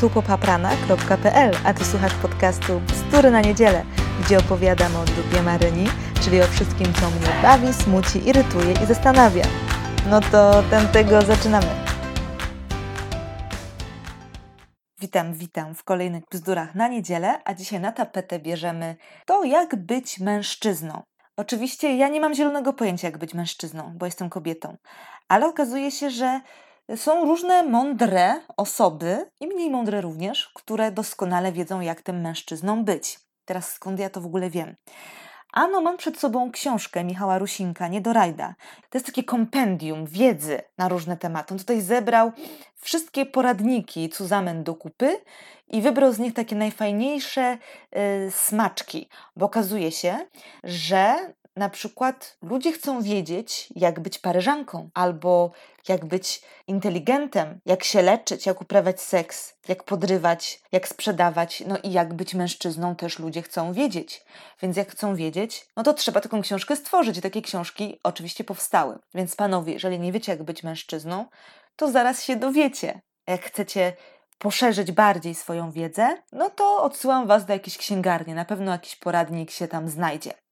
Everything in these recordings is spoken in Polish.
tupopaprana.pl, a Ty słuchasz podcastu Bzdury na niedzielę, gdzie opowiadam o dupie Maryni, czyli o wszystkim, co mnie bawi, smuci, irytuje i zastanawia. No to tego zaczynamy. Witam, witam w kolejnych bzdurach na niedzielę, a dzisiaj na tapetę bierzemy to, jak być mężczyzną. Oczywiście ja nie mam zielonego pojęcia, jak być mężczyzną, bo jestem kobietą, ale okazuje się, że są różne mądre osoby i mniej mądre również, które doskonale wiedzą, jak tym mężczyzną być. Teraz skąd ja to w ogóle wiem? Ano, mam przed sobą książkę Michała Rusinka, Niedorajda. To jest takie kompendium wiedzy na różne tematy. On tutaj zebrał wszystkie poradniki Cuzamen do kupy i wybrał z nich takie najfajniejsze y, smaczki, bo okazuje się, że na przykład ludzie chcą wiedzieć, jak być paryżanką, albo jak być inteligentem, jak się leczyć, jak uprawiać seks, jak podrywać, jak sprzedawać, no i jak być mężczyzną też ludzie chcą wiedzieć. Więc jak chcą wiedzieć, no to trzeba taką książkę stworzyć. Takie książki oczywiście powstały. Więc panowie, jeżeli nie wiecie, jak być mężczyzną, to zaraz się dowiecie. Jak chcecie poszerzyć bardziej swoją wiedzę, no to odsyłam Was do jakiejś księgarni. Na pewno jakiś poradnik się tam znajdzie.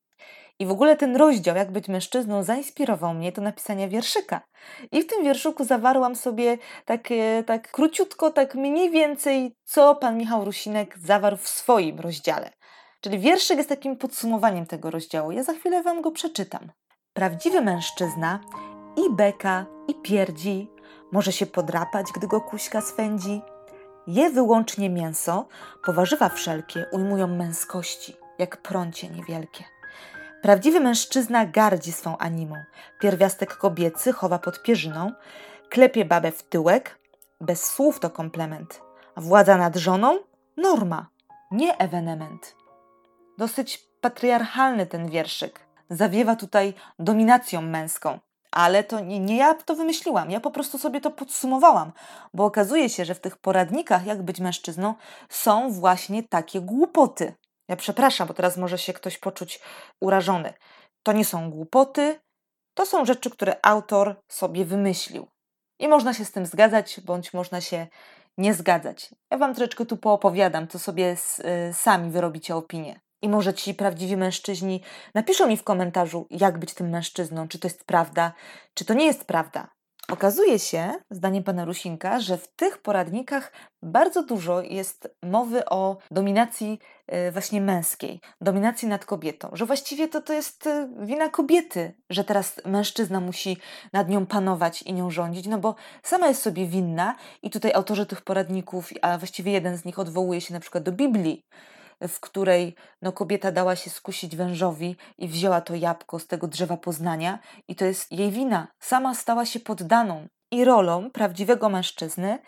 I w ogóle ten rozdział, jak być mężczyzną, zainspirował mnie do napisania wierszyka. I w tym wierszyku zawarłam sobie takie, tak króciutko, tak mniej więcej, co pan Michał Rusinek zawarł w swoim rozdziale. Czyli wierszyk jest takim podsumowaniem tego rozdziału. Ja za chwilę wam go przeczytam. Prawdziwy mężczyzna i beka, i pierdzi, może się podrapać, gdy go kuśka swędzi. Je wyłącznie mięso, powarzywa wszelkie ujmują męskości, jak prącie niewielkie. Prawdziwy mężczyzna gardzi swą animą. Pierwiastek kobiecy chowa pod pierzyną, klepie babę w tyłek, bez słów to komplement. Władza nad żoną? Norma, nie ewenement. Dosyć patriarchalny ten wierszyk. Zawiewa tutaj dominacją męską. Ale to nie, nie ja to wymyśliłam, ja po prostu sobie to podsumowałam, bo okazuje się, że w tych poradnikach, jak być mężczyzną, są właśnie takie głupoty. Ja przepraszam, bo teraz może się ktoś poczuć urażony. To nie są głupoty, to są rzeczy, które autor sobie wymyślił. I można się z tym zgadzać, bądź można się nie zgadzać. Ja wam troszeczkę tu poopowiadam, to sobie y, sami wyrobicie opinię. I może ci prawdziwi mężczyźni napiszą mi w komentarzu, jak być tym mężczyzną, czy to jest prawda, czy to nie jest prawda. Okazuje się, zdaniem pana Rusinka, że w tych poradnikach bardzo dużo jest mowy o dominacji e, właśnie męskiej, dominacji nad kobietą, że właściwie to, to jest e, wina kobiety, że teraz mężczyzna musi nad nią panować i nią rządzić, no bo sama jest sobie winna i tutaj autorzy tych poradników, a właściwie jeden z nich odwołuje się na przykład do Biblii, w której no, kobieta dała się skusić wężowi i wzięła to jabłko z tego drzewa poznania, i to jest jej wina. Sama stała się poddaną. I rolą prawdziwego mężczyzny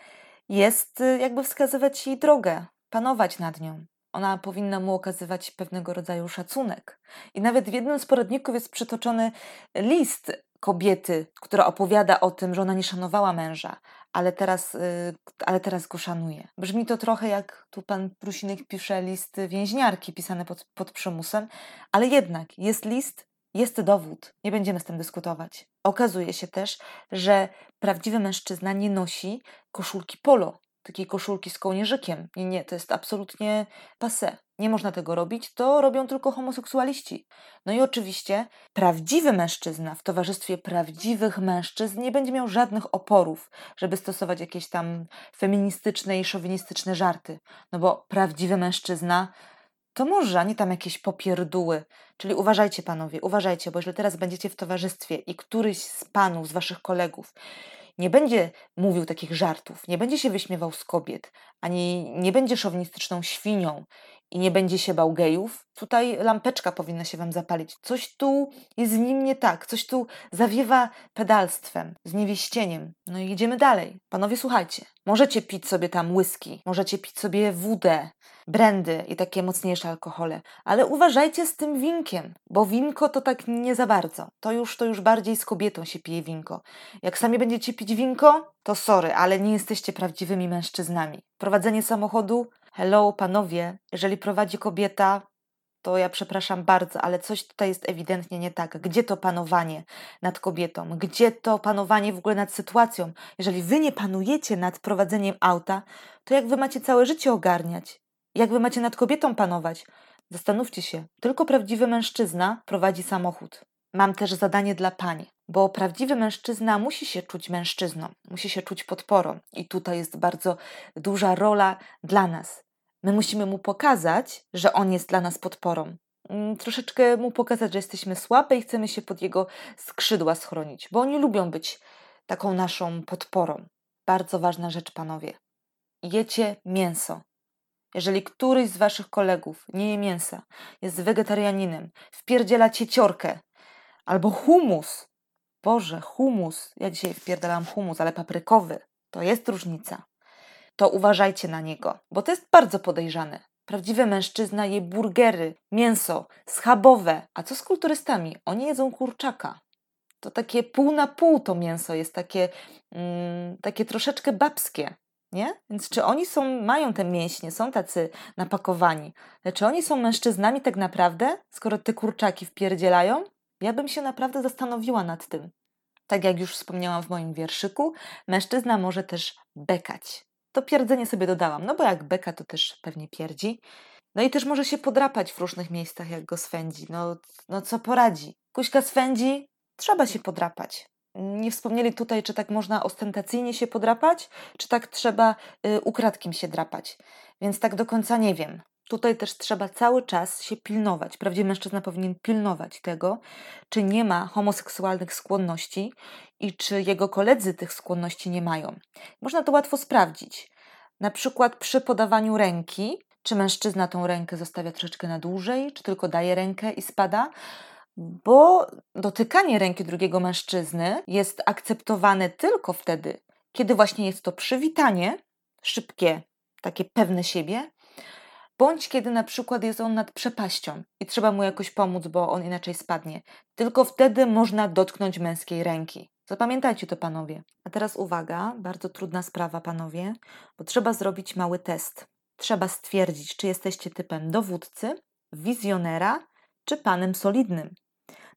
jest y, jakby wskazywać jej drogę, panować nad nią. Ona powinna mu okazywać pewnego rodzaju szacunek. I nawet w jednym z poradników jest przytoczony list kobiety, która opowiada o tym, że ona nie szanowała męża, ale teraz, y, ale teraz go szanuje. Brzmi to trochę jak tu pan Prusinek pisze list więźniarki pisane pod, pod przymusem, ale jednak jest list, jest dowód. Nie będziemy z tym dyskutować. Okazuje się też, że prawdziwy mężczyzna nie nosi koszulki polo, takiej koszulki z kołnierzykiem. Nie, nie, to jest absolutnie passe. Nie można tego robić, to robią tylko homoseksualiści. No i oczywiście prawdziwy mężczyzna w towarzystwie prawdziwych mężczyzn nie będzie miał żadnych oporów, żeby stosować jakieś tam feministyczne i szowinistyczne żarty. No bo prawdziwy mężczyzna to może, a nie tam jakieś popierdóły. Czyli uważajcie panowie, uważajcie, bo jeżeli teraz będziecie w towarzystwie i któryś z panów, z waszych kolegów nie będzie mówił takich żartów, nie będzie się wyśmiewał z kobiet, ani nie będzie szowinistyczną świnią i nie będzie się bał gejów, tutaj lampeczka powinna się Wam zapalić. Coś tu jest z nim nie tak, coś tu zawiewa pedalstwem, zniewieścieniem. No i idziemy dalej. Panowie, słuchajcie, możecie pić sobie tam whisky, możecie pić sobie wódę, brandy i takie mocniejsze alkohole, ale uważajcie z tym winkiem, bo winko to tak nie za bardzo. To już, to już bardziej z kobietą się pije winko. Jak sami będziecie pić winko, to sorry, ale nie jesteście prawdziwymi mężczyznami. Prowadzenie samochodu Hello, panowie, jeżeli prowadzi kobieta, to ja przepraszam bardzo, ale coś tutaj jest ewidentnie nie tak. Gdzie to panowanie nad kobietą? Gdzie to panowanie w ogóle nad sytuacją? Jeżeli wy nie panujecie nad prowadzeniem auta, to jak wy macie całe życie ogarniać? Jak wy macie nad kobietą panować? Zastanówcie się, tylko prawdziwy mężczyzna prowadzi samochód. Mam też zadanie dla pań, bo prawdziwy mężczyzna musi się czuć mężczyzną, musi się czuć podporą, i tutaj jest bardzo duża rola dla nas. My musimy mu pokazać, że on jest dla nas podporą. Mm, troszeczkę mu pokazać, że jesteśmy słabe i chcemy się pod jego skrzydła schronić, bo oni lubią być taką naszą podporą. Bardzo ważna rzecz, panowie. Jecie mięso. Jeżeli któryś z waszych kolegów nie je mięsa, jest wegetarianinem, wpierdziela cieciorkę albo humus. Boże, humus. Ja dzisiaj wpierdalam humus, ale paprykowy. To jest różnica to uważajcie na niego, bo to jest bardzo podejrzane. Prawdziwy mężczyzna je burgery, mięso, schabowe. A co z kulturystami? Oni jedzą kurczaka. To takie pół na pół to mięso jest takie, mm, takie troszeczkę babskie. Nie? Więc czy oni są, mają te mięśnie, są tacy napakowani, czy oni są mężczyznami tak naprawdę, skoro te kurczaki wpierdzielają? Ja bym się naprawdę zastanowiła nad tym. Tak jak już wspomniałam w moim wierszyku, mężczyzna może też bekać. To pierdzenie sobie dodałam, no bo jak beka to też pewnie pierdzi. No i też może się podrapać w różnych miejscach, jak go swędzi. No, no co poradzi? Kuśka swędzi, trzeba się podrapać. Nie wspomnieli tutaj, czy tak można ostentacyjnie się podrapać, czy tak trzeba y, ukradkiem się drapać. Więc tak do końca nie wiem. Tutaj też trzeba cały czas się pilnować. Prawdziwy mężczyzna powinien pilnować tego, czy nie ma homoseksualnych skłonności i czy jego koledzy tych skłonności nie mają. Można to łatwo sprawdzić. Na przykład przy podawaniu ręki, czy mężczyzna tą rękę zostawia troszeczkę na dłużej, czy tylko daje rękę i spada, bo dotykanie ręki drugiego mężczyzny jest akceptowane tylko wtedy, kiedy właśnie jest to przywitanie, szybkie, takie pewne siebie, bądź kiedy na przykład jest on nad przepaścią i trzeba mu jakoś pomóc, bo on inaczej spadnie. Tylko wtedy można dotknąć męskiej ręki. Zapamiętajcie to, panowie. A teraz uwaga, bardzo trudna sprawa, panowie, bo trzeba zrobić mały test. Trzeba stwierdzić, czy jesteście typem dowódcy, wizjonera, czy panem solidnym.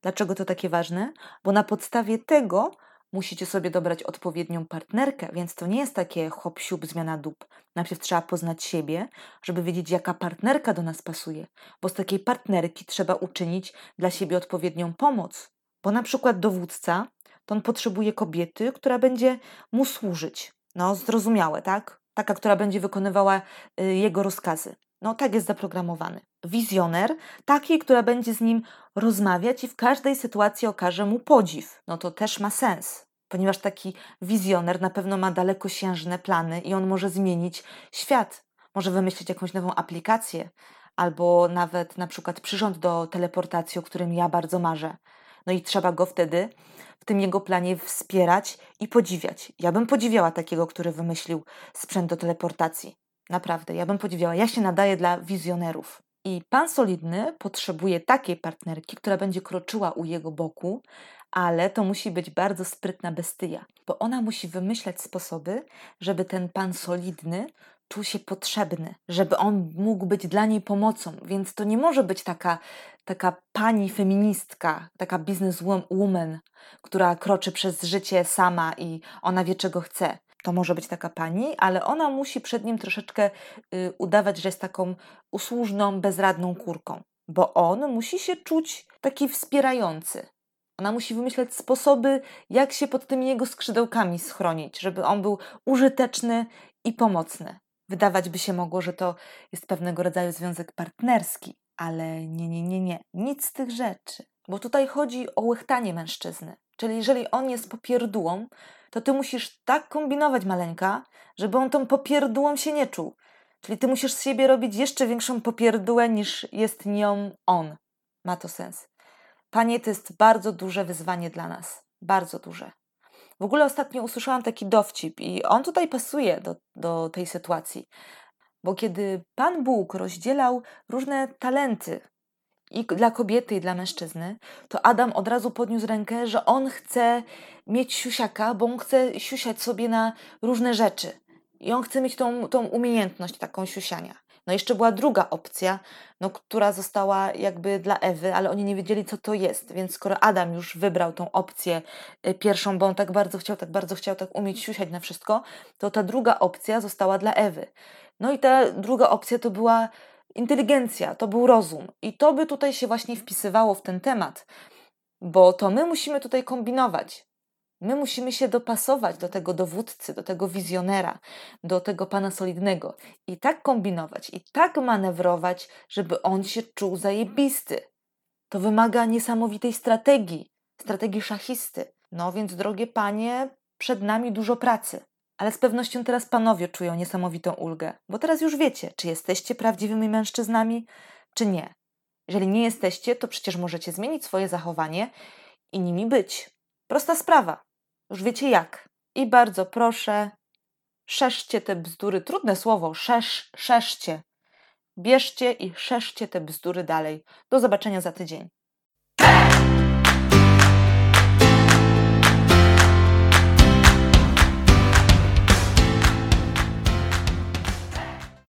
Dlaczego to takie ważne? Bo na podstawie tego musicie sobie dobrać odpowiednią partnerkę, więc to nie jest takie hop siup zmiana dup. Najpierw trzeba poznać siebie, żeby wiedzieć, jaka partnerka do nas pasuje, bo z takiej partnerki trzeba uczynić dla siebie odpowiednią pomoc. Bo na przykład dowódca, to on potrzebuje kobiety, która będzie mu służyć. No, zrozumiałe, tak? Taka, która będzie wykonywała y, jego rozkazy. No, tak jest zaprogramowany. Wizjoner, taki, która będzie z nim rozmawiać i w każdej sytuacji okaże mu podziw. No to też ma sens, ponieważ taki wizjoner na pewno ma dalekosiężne plany i on może zmienić świat. Może wymyślić jakąś nową aplikację, albo nawet na przykład przyrząd do teleportacji, o którym ja bardzo marzę. No i trzeba go wtedy w tym jego planie wspierać i podziwiać. Ja bym podziwiała takiego, który wymyślił sprzęt do teleportacji. Naprawdę, ja bym podziwiała. Ja się nadaję dla wizjonerów. I pan solidny potrzebuje takiej partnerki, która będzie kroczyła u jego boku, ale to musi być bardzo sprytna bestyja, bo ona musi wymyślać sposoby, żeby ten pan solidny czuł się potrzebny, żeby on mógł być dla niej pomocą. Więc to nie może być taka, taka pani feministka, taka bizneswoman, która kroczy przez życie sama i ona wie, czego chce to może być taka pani, ale ona musi przed nim troszeczkę y, udawać, że jest taką usłużną, bezradną kurką, bo on musi się czuć taki wspierający. Ona musi wymyśleć sposoby, jak się pod tymi jego skrzydełkami schronić, żeby on był użyteczny i pomocny. Wydawać by się mogło, że to jest pewnego rodzaju związek partnerski, ale nie, nie, nie, nie. Nic z tych rzeczy. Bo tutaj chodzi o łechtanie mężczyzny. Czyli jeżeli on jest popierdółą, to ty musisz tak kombinować, maleńka, żeby on tą popierdółą się nie czuł. Czyli ty musisz z siebie robić jeszcze większą popierdółę niż jest nią on. Ma to sens. Panie, to jest bardzo duże wyzwanie dla nas. Bardzo duże. W ogóle ostatnio usłyszałam taki dowcip i on tutaj pasuje do, do tej sytuacji. Bo kiedy Pan Bóg rozdzielał różne talenty i dla kobiety, i dla mężczyzny, to Adam od razu podniósł rękę, że on chce mieć siusiaka, bo on chce siusiać sobie na różne rzeczy. I on chce mieć tą, tą umiejętność taką siusiania. No jeszcze była druga opcja, no, która została jakby dla Ewy, ale oni nie wiedzieli, co to jest. Więc skoro Adam już wybrał tą opcję y, pierwszą, bo on tak bardzo chciał, tak bardzo chciał tak umieć siusiać na wszystko, to ta druga opcja została dla Ewy. No i ta druga opcja to była inteligencja, to był rozum. I to by tutaj się właśnie wpisywało w ten temat, bo to my musimy tutaj kombinować. My musimy się dopasować do tego dowódcy, do tego wizjonera, do tego pana solidnego i tak kombinować, i tak manewrować, żeby on się czuł zajebisty. To wymaga niesamowitej strategii, strategii szachisty. No więc, drogie panie, przed nami dużo pracy. Ale z pewnością teraz panowie czują niesamowitą ulgę, bo teraz już wiecie, czy jesteście prawdziwymi mężczyznami, czy nie. Jeżeli nie jesteście, to przecież możecie zmienić swoje zachowanie i nimi być. Prosta sprawa. Już wiecie jak. I bardzo proszę, szeszcie te bzdury. Trudne słowo, szesz, szeszcie. Bierzcie i szeszcie te bzdury dalej. Do zobaczenia za tydzień.